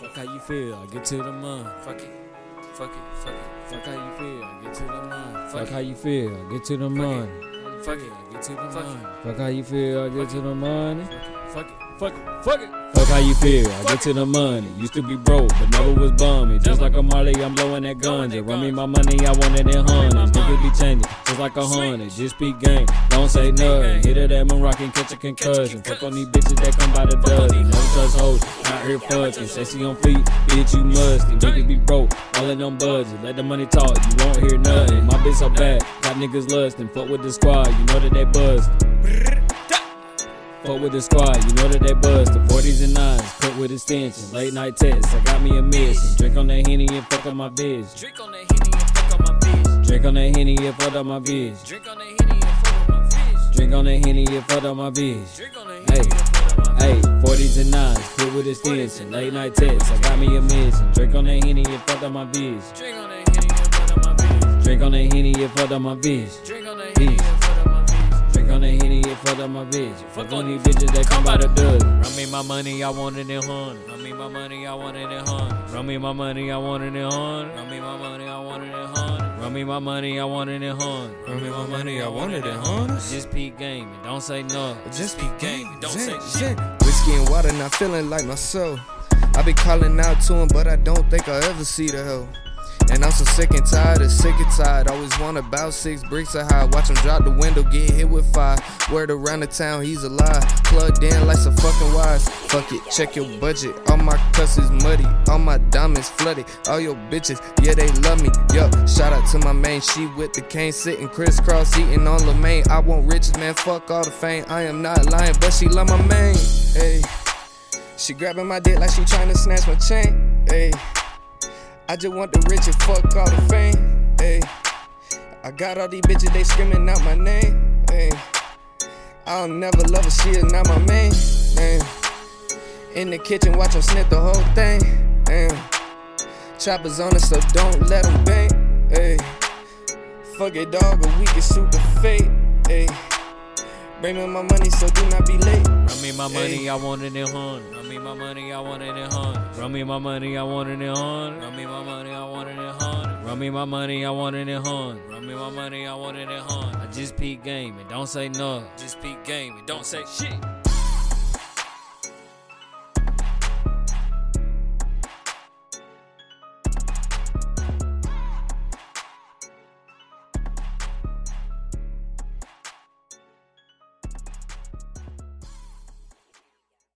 Fuck how you feel, I get to the money. Fuck it. Fuck it. Fuck it. Fuck how you feel, I get to the money. Fuck it. how you feel, I get to the money. Fuck it. I get to the money. Fuck how you feel, I get to the money. Fuck it. Fuck it. Fuck it. Fuck how you feel, I get to the money. Used to be broke, but never was bummy. Just like a Marley, I'm blowing that ganja. Run me my money, I want it in hundreds. Be changing, just like a hundred. Just be gang, don't say nothing. Hit it at moon rockin', catch a concussion. Fuck on these bitches that come by the dozen. Never trust hoes, out here fucking. Sexy on feet, bitch, you musty. Niggas be broke, all in on budget. Let the money talk, you won't hear nothing. My bitch so bad, got niggas lustin'. Fuck with the squad, you know that they buzz. Fuck with the squad, you know that they buzz. The 40s and 9s, cut with extensions. Late night texts, I got me a mission. Drink on that Henny and fuck on my vision. Drink on that henny Drink on that Henny and fuck on my vision. Drink on that henny and fuck on my bitch. Drink on that Henny and fuck on my vision. Drink on that Hey, henny and fuck on my hey, 40s and 9s, cut with extensions. Late night texts, I got me a mission. Drink on that Henny and fuck on my vision. Drink on that henny and fuck on my bitch. Drink on that Henny and fuck on my vision. Drink on that henny and fuck on my bitch. Drink on that Henny and fuck on my vision. Fuck on these bitches that come by the dozen. Run me my money, I want it in hundred. Run me my money, I want it in hundred. Run me my money, I want it in hundred. Run me my money, I want it in hundred. Run me my money, I want it hundred. Run me my money, I want it hundreds. Just peak gaming, don't say no. Just be game, don't say shit. Whiskey and water, not feeling like myself. I be calling out to him, but I don't think I'll ever see the hell. And I'm so sick and tired of sick and tired. Always want about six bricks of high. Watch him drop the window, get hit with fire. Word around the town, he's alive. Plugged in like some fucking wires. Fuck it, check your budget. All my cuss is muddy, all my diamonds flooded. All your bitches, yeah, they love me. Yup, shout out to my main. She with the cane, sitting crisscross, eating on lo mein. I want riches, man. Fuck all the fame. I am not lying, but she love my main. Hey. She grabbing my dick like she trying to snatch my chain. Ayy. I just want the riches, fuck all the fame. Ayy. I got all these bitches, they screaming out my name. Ayy. I'll never love her, she is not my main. Damn. In the kitchen, watch 'em snip the whole thing. Damn. Choppers on us, so don't let 'em bang. Ayy. Fuck it, dog, or we can super fake. fate. Ayy. Bring me my money, so do not be late. Run me my money, I want it in hundred. Run me my money, I want it in hundred. Run me my money, I want it in hundred. Run me my money, I want it in hundred. Run me my money, I want it in hundred. Run me my money, I want it in hundred. I just peak gaming, don't say no. Just be game, and don't say shit.